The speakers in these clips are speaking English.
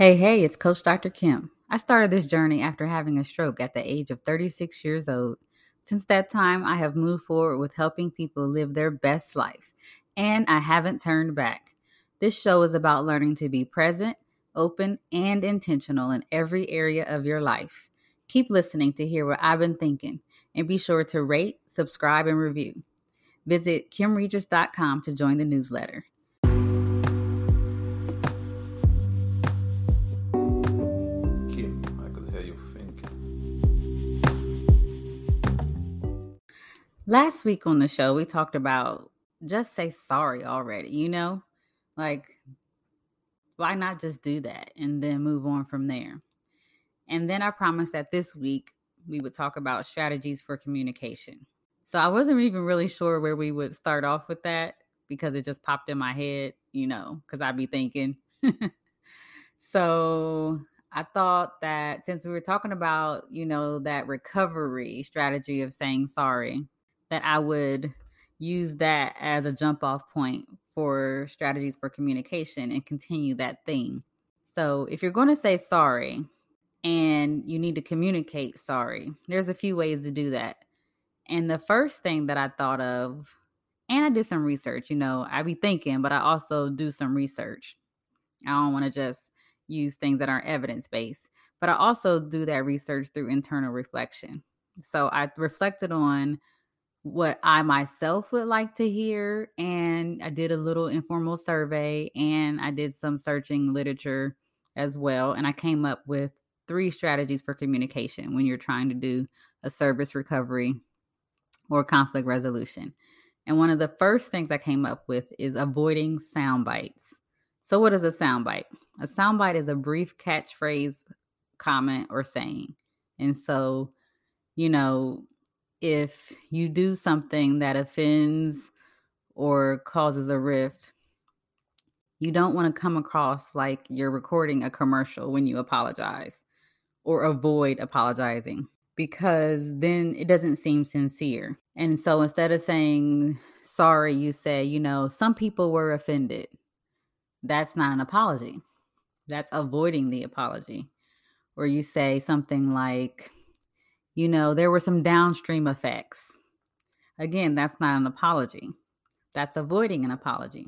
Hey, hey, it's Coach Dr. Kim. I started this journey after having a stroke at the age of 36 years old. Since that time, I have moved forward with helping people live their best life, and I haven't turned back. This show is about learning to be present, open, and intentional in every area of your life. Keep listening to hear what I've been thinking, and be sure to rate, subscribe, and review. Visit kimregis.com to join the newsletter. Last week on the show, we talked about just say sorry already, you know? Like, why not just do that and then move on from there? And then I promised that this week we would talk about strategies for communication. So I wasn't even really sure where we would start off with that because it just popped in my head, you know, because I'd be thinking. so I thought that since we were talking about, you know, that recovery strategy of saying sorry, that I would use that as a jump off point for strategies for communication and continue that theme. So if you're going to say sorry and you need to communicate sorry, there's a few ways to do that. And the first thing that I thought of, and I did some research, you know, I be thinking, but I also do some research. I don't want to just use things that aren't evidence based, but I also do that research through internal reflection. So I reflected on what I myself would like to hear, and I did a little informal survey and I did some searching literature as well. And I came up with three strategies for communication when you're trying to do a service recovery or conflict resolution. And one of the first things I came up with is avoiding sound bites. So, what is a sound bite? A sound bite is a brief catchphrase, comment, or saying. And so, you know, if you do something that offends or causes a rift, you don't want to come across like you're recording a commercial when you apologize or avoid apologizing because then it doesn't seem sincere. And so instead of saying sorry, you say, you know, some people were offended that's not an apology. That's avoiding the apology. Or you say something like, you know, there were some downstream effects. Again, that's not an apology. That's avoiding an apology.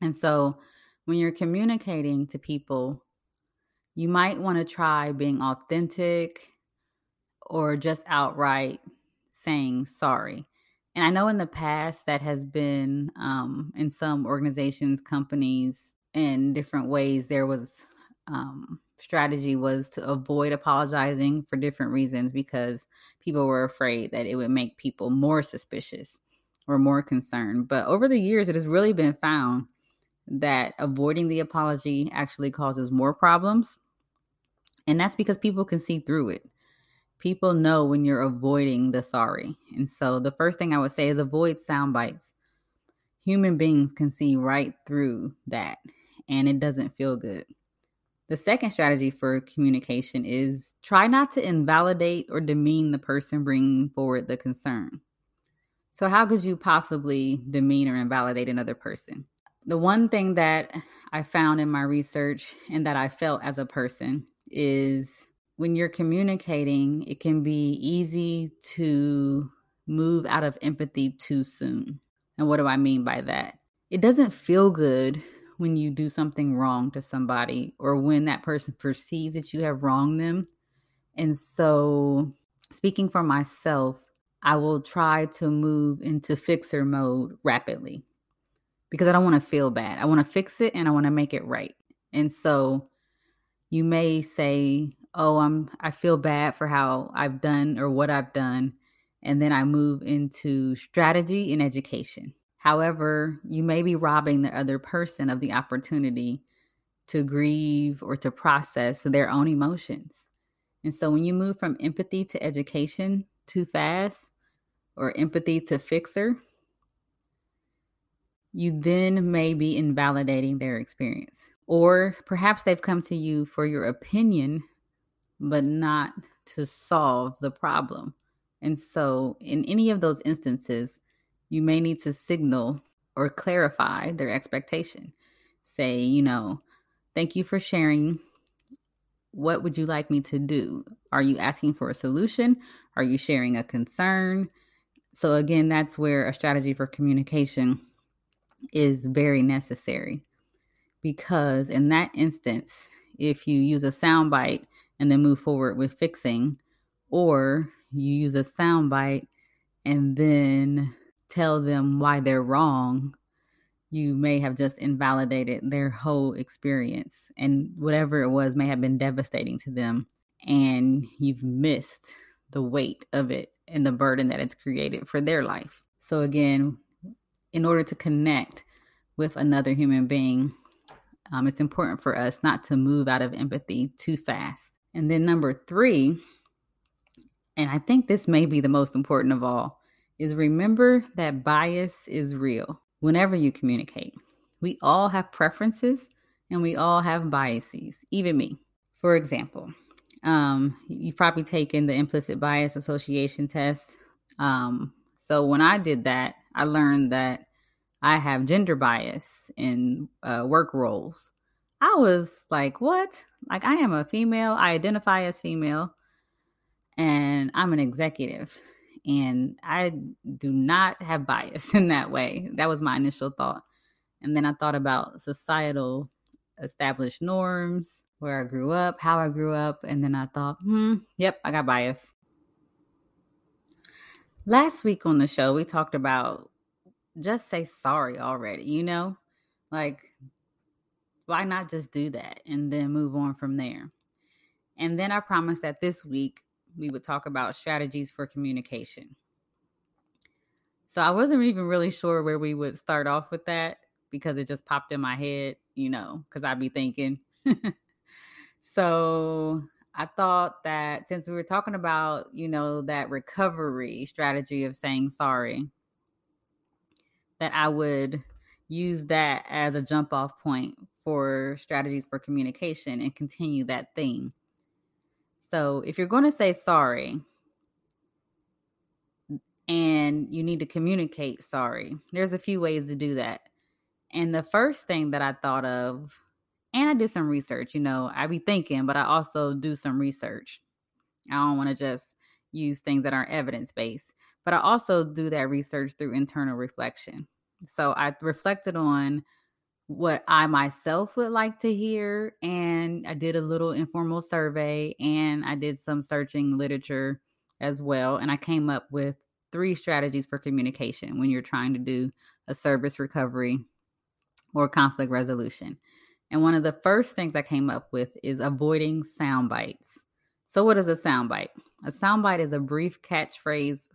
And so when you're communicating to people, you might want to try being authentic or just outright saying sorry. And I know in the past that has been um, in some organizations, companies, in different ways, there was um, strategy was to avoid apologizing for different reasons because people were afraid that it would make people more suspicious or more concerned. But over the years, it has really been found that avoiding the apology actually causes more problems. And that's because people can see through it people know when you're avoiding the sorry. And so the first thing I would say is avoid sound bites. Human beings can see right through that and it doesn't feel good. The second strategy for communication is try not to invalidate or demean the person bringing forward the concern. So, how could you possibly demean or invalidate another person? The one thing that I found in my research and that I felt as a person is when you're communicating, it can be easy to move out of empathy too soon. And what do I mean by that? It doesn't feel good when you do something wrong to somebody or when that person perceives that you have wronged them. And so, speaking for myself, I will try to move into fixer mode rapidly because I don't want to feel bad. I want to fix it and I want to make it right. And so, you may say, oh i'm i feel bad for how i've done or what i've done and then i move into strategy and education however you may be robbing the other person of the opportunity to grieve or to process their own emotions and so when you move from empathy to education too fast or empathy to fixer you then may be invalidating their experience or perhaps they've come to you for your opinion but not to solve the problem. And so, in any of those instances, you may need to signal or clarify their expectation. Say, you know, thank you for sharing what would you like me to do? Are you asking for a solution? Are you sharing a concern? So, again, that's where a strategy for communication is very necessary because, in that instance, if you use a soundbite and then move forward with fixing, or you use a soundbite and then tell them why they're wrong, you may have just invalidated their whole experience. And whatever it was may have been devastating to them. And you've missed the weight of it and the burden that it's created for their life. So, again, in order to connect with another human being, um, it's important for us not to move out of empathy too fast. And then, number three, and I think this may be the most important of all, is remember that bias is real whenever you communicate. We all have preferences and we all have biases, even me. For example, um, you've probably taken the implicit bias association test. Um, so when I did that, I learned that I have gender bias in uh, work roles. I was like, what? Like, I am a female, I identify as female, and I'm an executive and I do not have bias in that way. That was my initial thought. And then I thought about societal established norms, where I grew up, how I grew up, and then I thought, hmm, yep, I got bias. Last week on the show, we talked about just say sorry already, you know? Like, why not just do that and then move on from there? And then I promised that this week we would talk about strategies for communication. So I wasn't even really sure where we would start off with that because it just popped in my head, you know, because I'd be thinking. so I thought that since we were talking about, you know, that recovery strategy of saying sorry, that I would use that as a jump off point for strategies for communication and continue that theme. So if you're going to say sorry and you need to communicate sorry, there's a few ways to do that. And the first thing that I thought of, and I did some research, you know, I be thinking, but I also do some research. I don't want to just use things that aren't evidence based, but I also do that research through internal reflection. So I reflected on what I myself would like to hear. And I did a little informal survey and I did some searching literature as well. And I came up with three strategies for communication when you're trying to do a service recovery or conflict resolution. And one of the first things I came up with is avoiding sound bites. So, what is a sound bite? A sound bite is a brief catchphrase,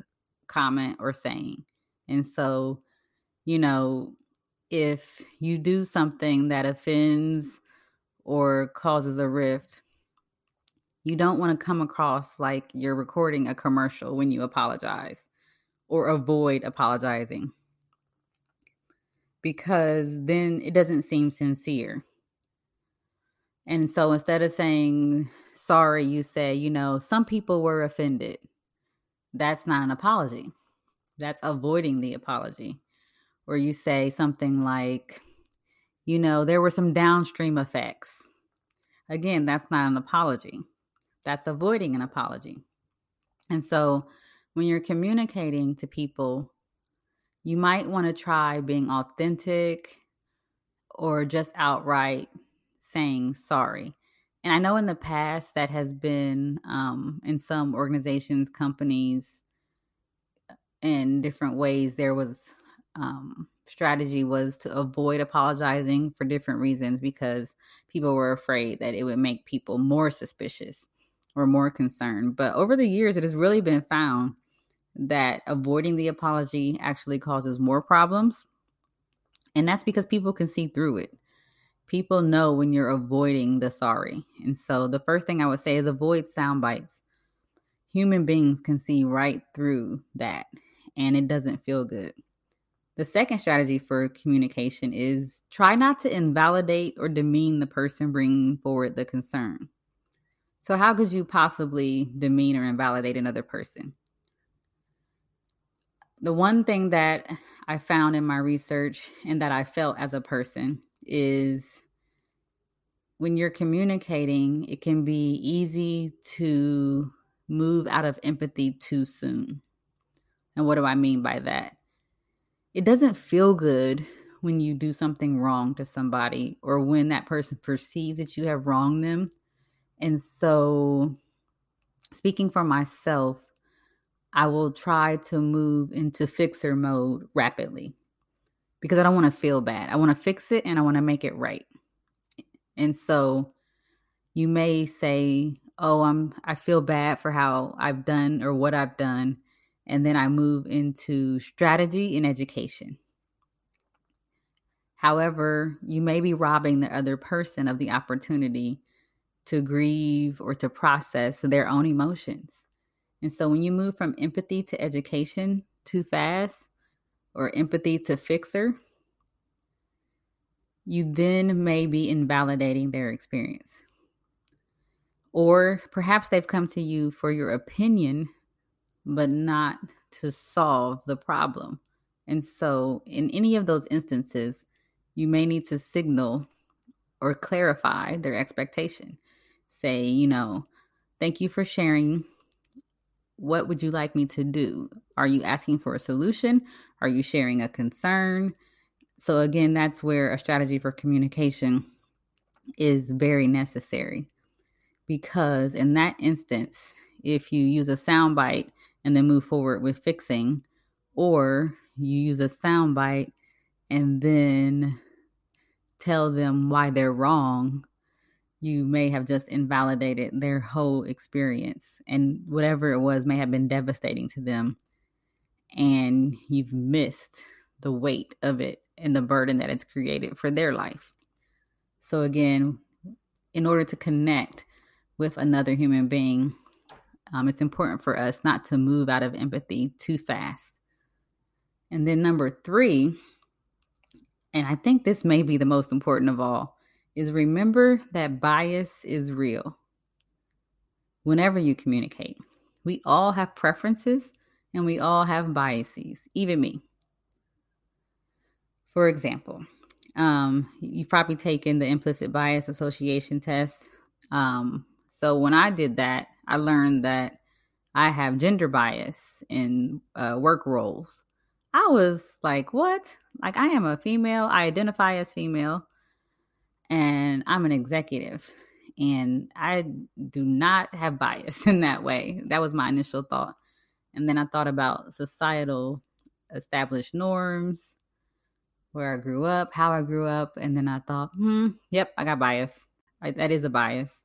comment, or saying. And so, you know, if you do something that offends or causes a rift, you don't want to come across like you're recording a commercial when you apologize or avoid apologizing because then it doesn't seem sincere. And so instead of saying sorry, you say, you know, some people were offended. That's not an apology. That's avoiding the apology where you say something like, you know, there were some downstream effects. Again, that's not an apology, that's avoiding an apology. And so when you're communicating to people, you might want to try being authentic or just outright saying sorry. And I know in the past that has been um, in some organizations, companies, in different ways, there was um, strategy was to avoid apologizing for different reasons because people were afraid that it would make people more suspicious or more concerned. But over the years, it has really been found that avoiding the apology actually causes more problems. And that's because people can see through it. People know when you're avoiding the sorry. And so the first thing I would say is avoid sound bites. Human beings can see right through that, and it doesn't feel good. The second strategy for communication is try not to invalidate or demean the person bringing forward the concern. So, how could you possibly demean or invalidate another person? The one thing that I found in my research and that I felt as a person is when you're communicating, it can be easy to move out of empathy too soon. And what do I mean by that? It doesn't feel good when you do something wrong to somebody or when that person perceives that you have wronged them. And so, speaking for myself, I will try to move into fixer mode rapidly because I don't want to feel bad. I want to fix it and I want to make it right. And so you may say, "Oh, I'm I feel bad for how I've done or what I've done." And then I move into strategy and education. However, you may be robbing the other person of the opportunity to grieve or to process their own emotions. And so when you move from empathy to education too fast or empathy to fixer, you then may be invalidating their experience. Or perhaps they've come to you for your opinion, but not to solve the problem. And so, in any of those instances, you may need to signal or clarify their expectation. Say, you know, thank you for sharing. What would you like me to do? Are you asking for a solution? Are you sharing a concern? So, again, that's where a strategy for communication is very necessary because, in that instance, if you use a soundbite and then move forward with fixing, or you use a soundbite and then tell them why they're wrong, you may have just invalidated their whole experience. And whatever it was may have been devastating to them. And you've missed the weight of it and the burden that it's created for their life. So, again, in order to connect with another human being, um, it's important for us not to move out of empathy too fast. And then, number three, and I think this may be the most important of all, is remember that bias is real. Whenever you communicate, we all have preferences and we all have biases, even me. For example, um, you've probably taken the implicit bias association test. Um, so when I did that, I learned that I have gender bias in uh, work roles. I was like, what? Like, I am a female. I identify as female, and I'm an executive. And I do not have bias in that way. That was my initial thought. And then I thought about societal established norms, where I grew up, how I grew up. And then I thought, hmm, yep, I got bias. I, that is a bias.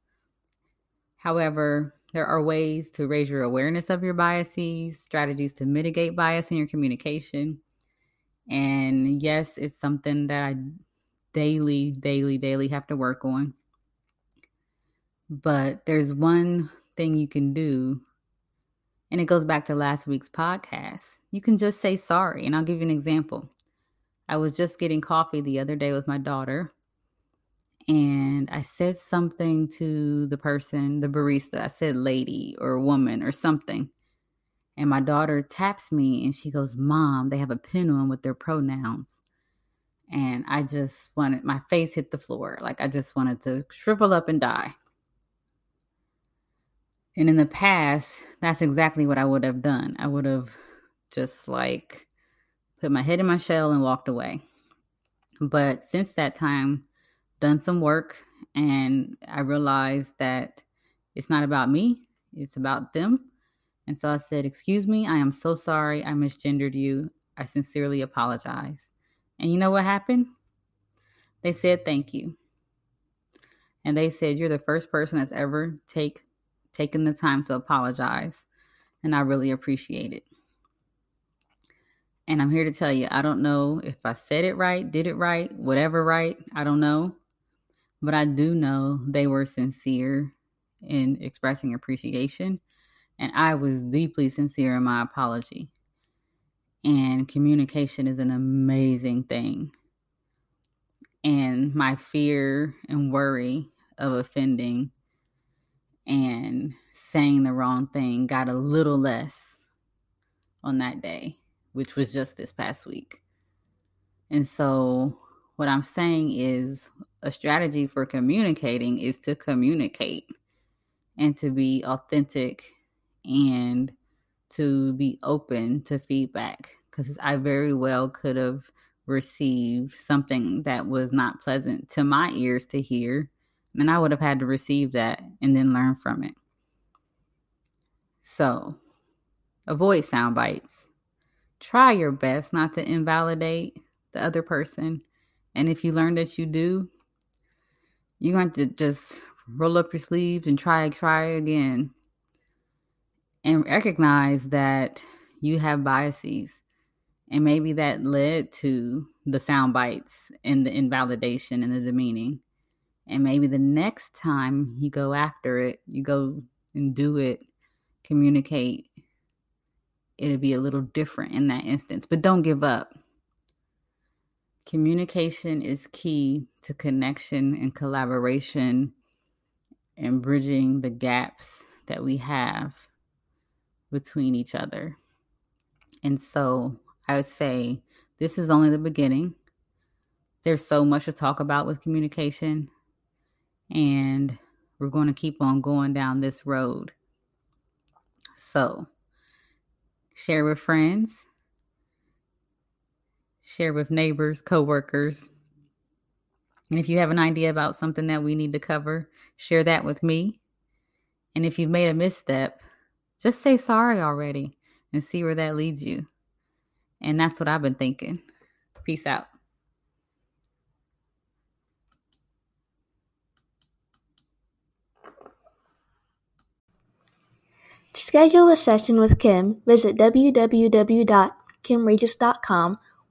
However, there are ways to raise your awareness of your biases, strategies to mitigate bias in your communication. And yes, it's something that I daily, daily, daily have to work on. But there's one thing you can do, and it goes back to last week's podcast. You can just say sorry. And I'll give you an example. I was just getting coffee the other day with my daughter, and I said something to the person, the barista. I said lady or woman or something. And my daughter taps me and she goes, Mom, they have a pin on with their pronouns. And I just wanted, my face hit the floor. Like I just wanted to shrivel up and die. And in the past, that's exactly what I would have done. I would have just like put my head in my shell and walked away. But since that time, done some work and I realized that it's not about me, it's about them. And so I said, Excuse me, I am so sorry I misgendered you. I sincerely apologize. And you know what happened? They said thank you. And they said, You're the first person that's ever take taken the time to apologize. And I really appreciate it. And I'm here to tell you, I don't know if I said it right, did it right, whatever right, I don't know. But I do know they were sincere in expressing appreciation. And I was deeply sincere in my apology. And communication is an amazing thing. And my fear and worry of offending and saying the wrong thing got a little less on that day, which was just this past week. And so what I'm saying is a strategy for communicating is to communicate and to be authentic and to be open to feedback because I very well could have received something that was not pleasant to my ears to hear. And I would have had to receive that and then learn from it. So avoid sound bites. Try your best not to invalidate the other person. And if you learn that you do, you're going to just roll up your sleeves and try, try again. And recognize that you have biases and maybe that led to the sound bites and the invalidation and the demeaning. And maybe the next time you go after it, you go and do it, communicate, it'll be a little different in that instance. But don't give up. Communication is key to connection and collaboration and bridging the gaps that we have between each other. And so I would say this is only the beginning. There's so much to talk about with communication, and we're going to keep on going down this road. So, share with friends, share with neighbors, coworkers. And if you have an idea about something that we need to cover, share that with me. And if you've made a misstep, just say sorry already and see where that leads you. And that's what I've been thinking. Peace out. To schedule a session with Kim, visit www.kimregis.com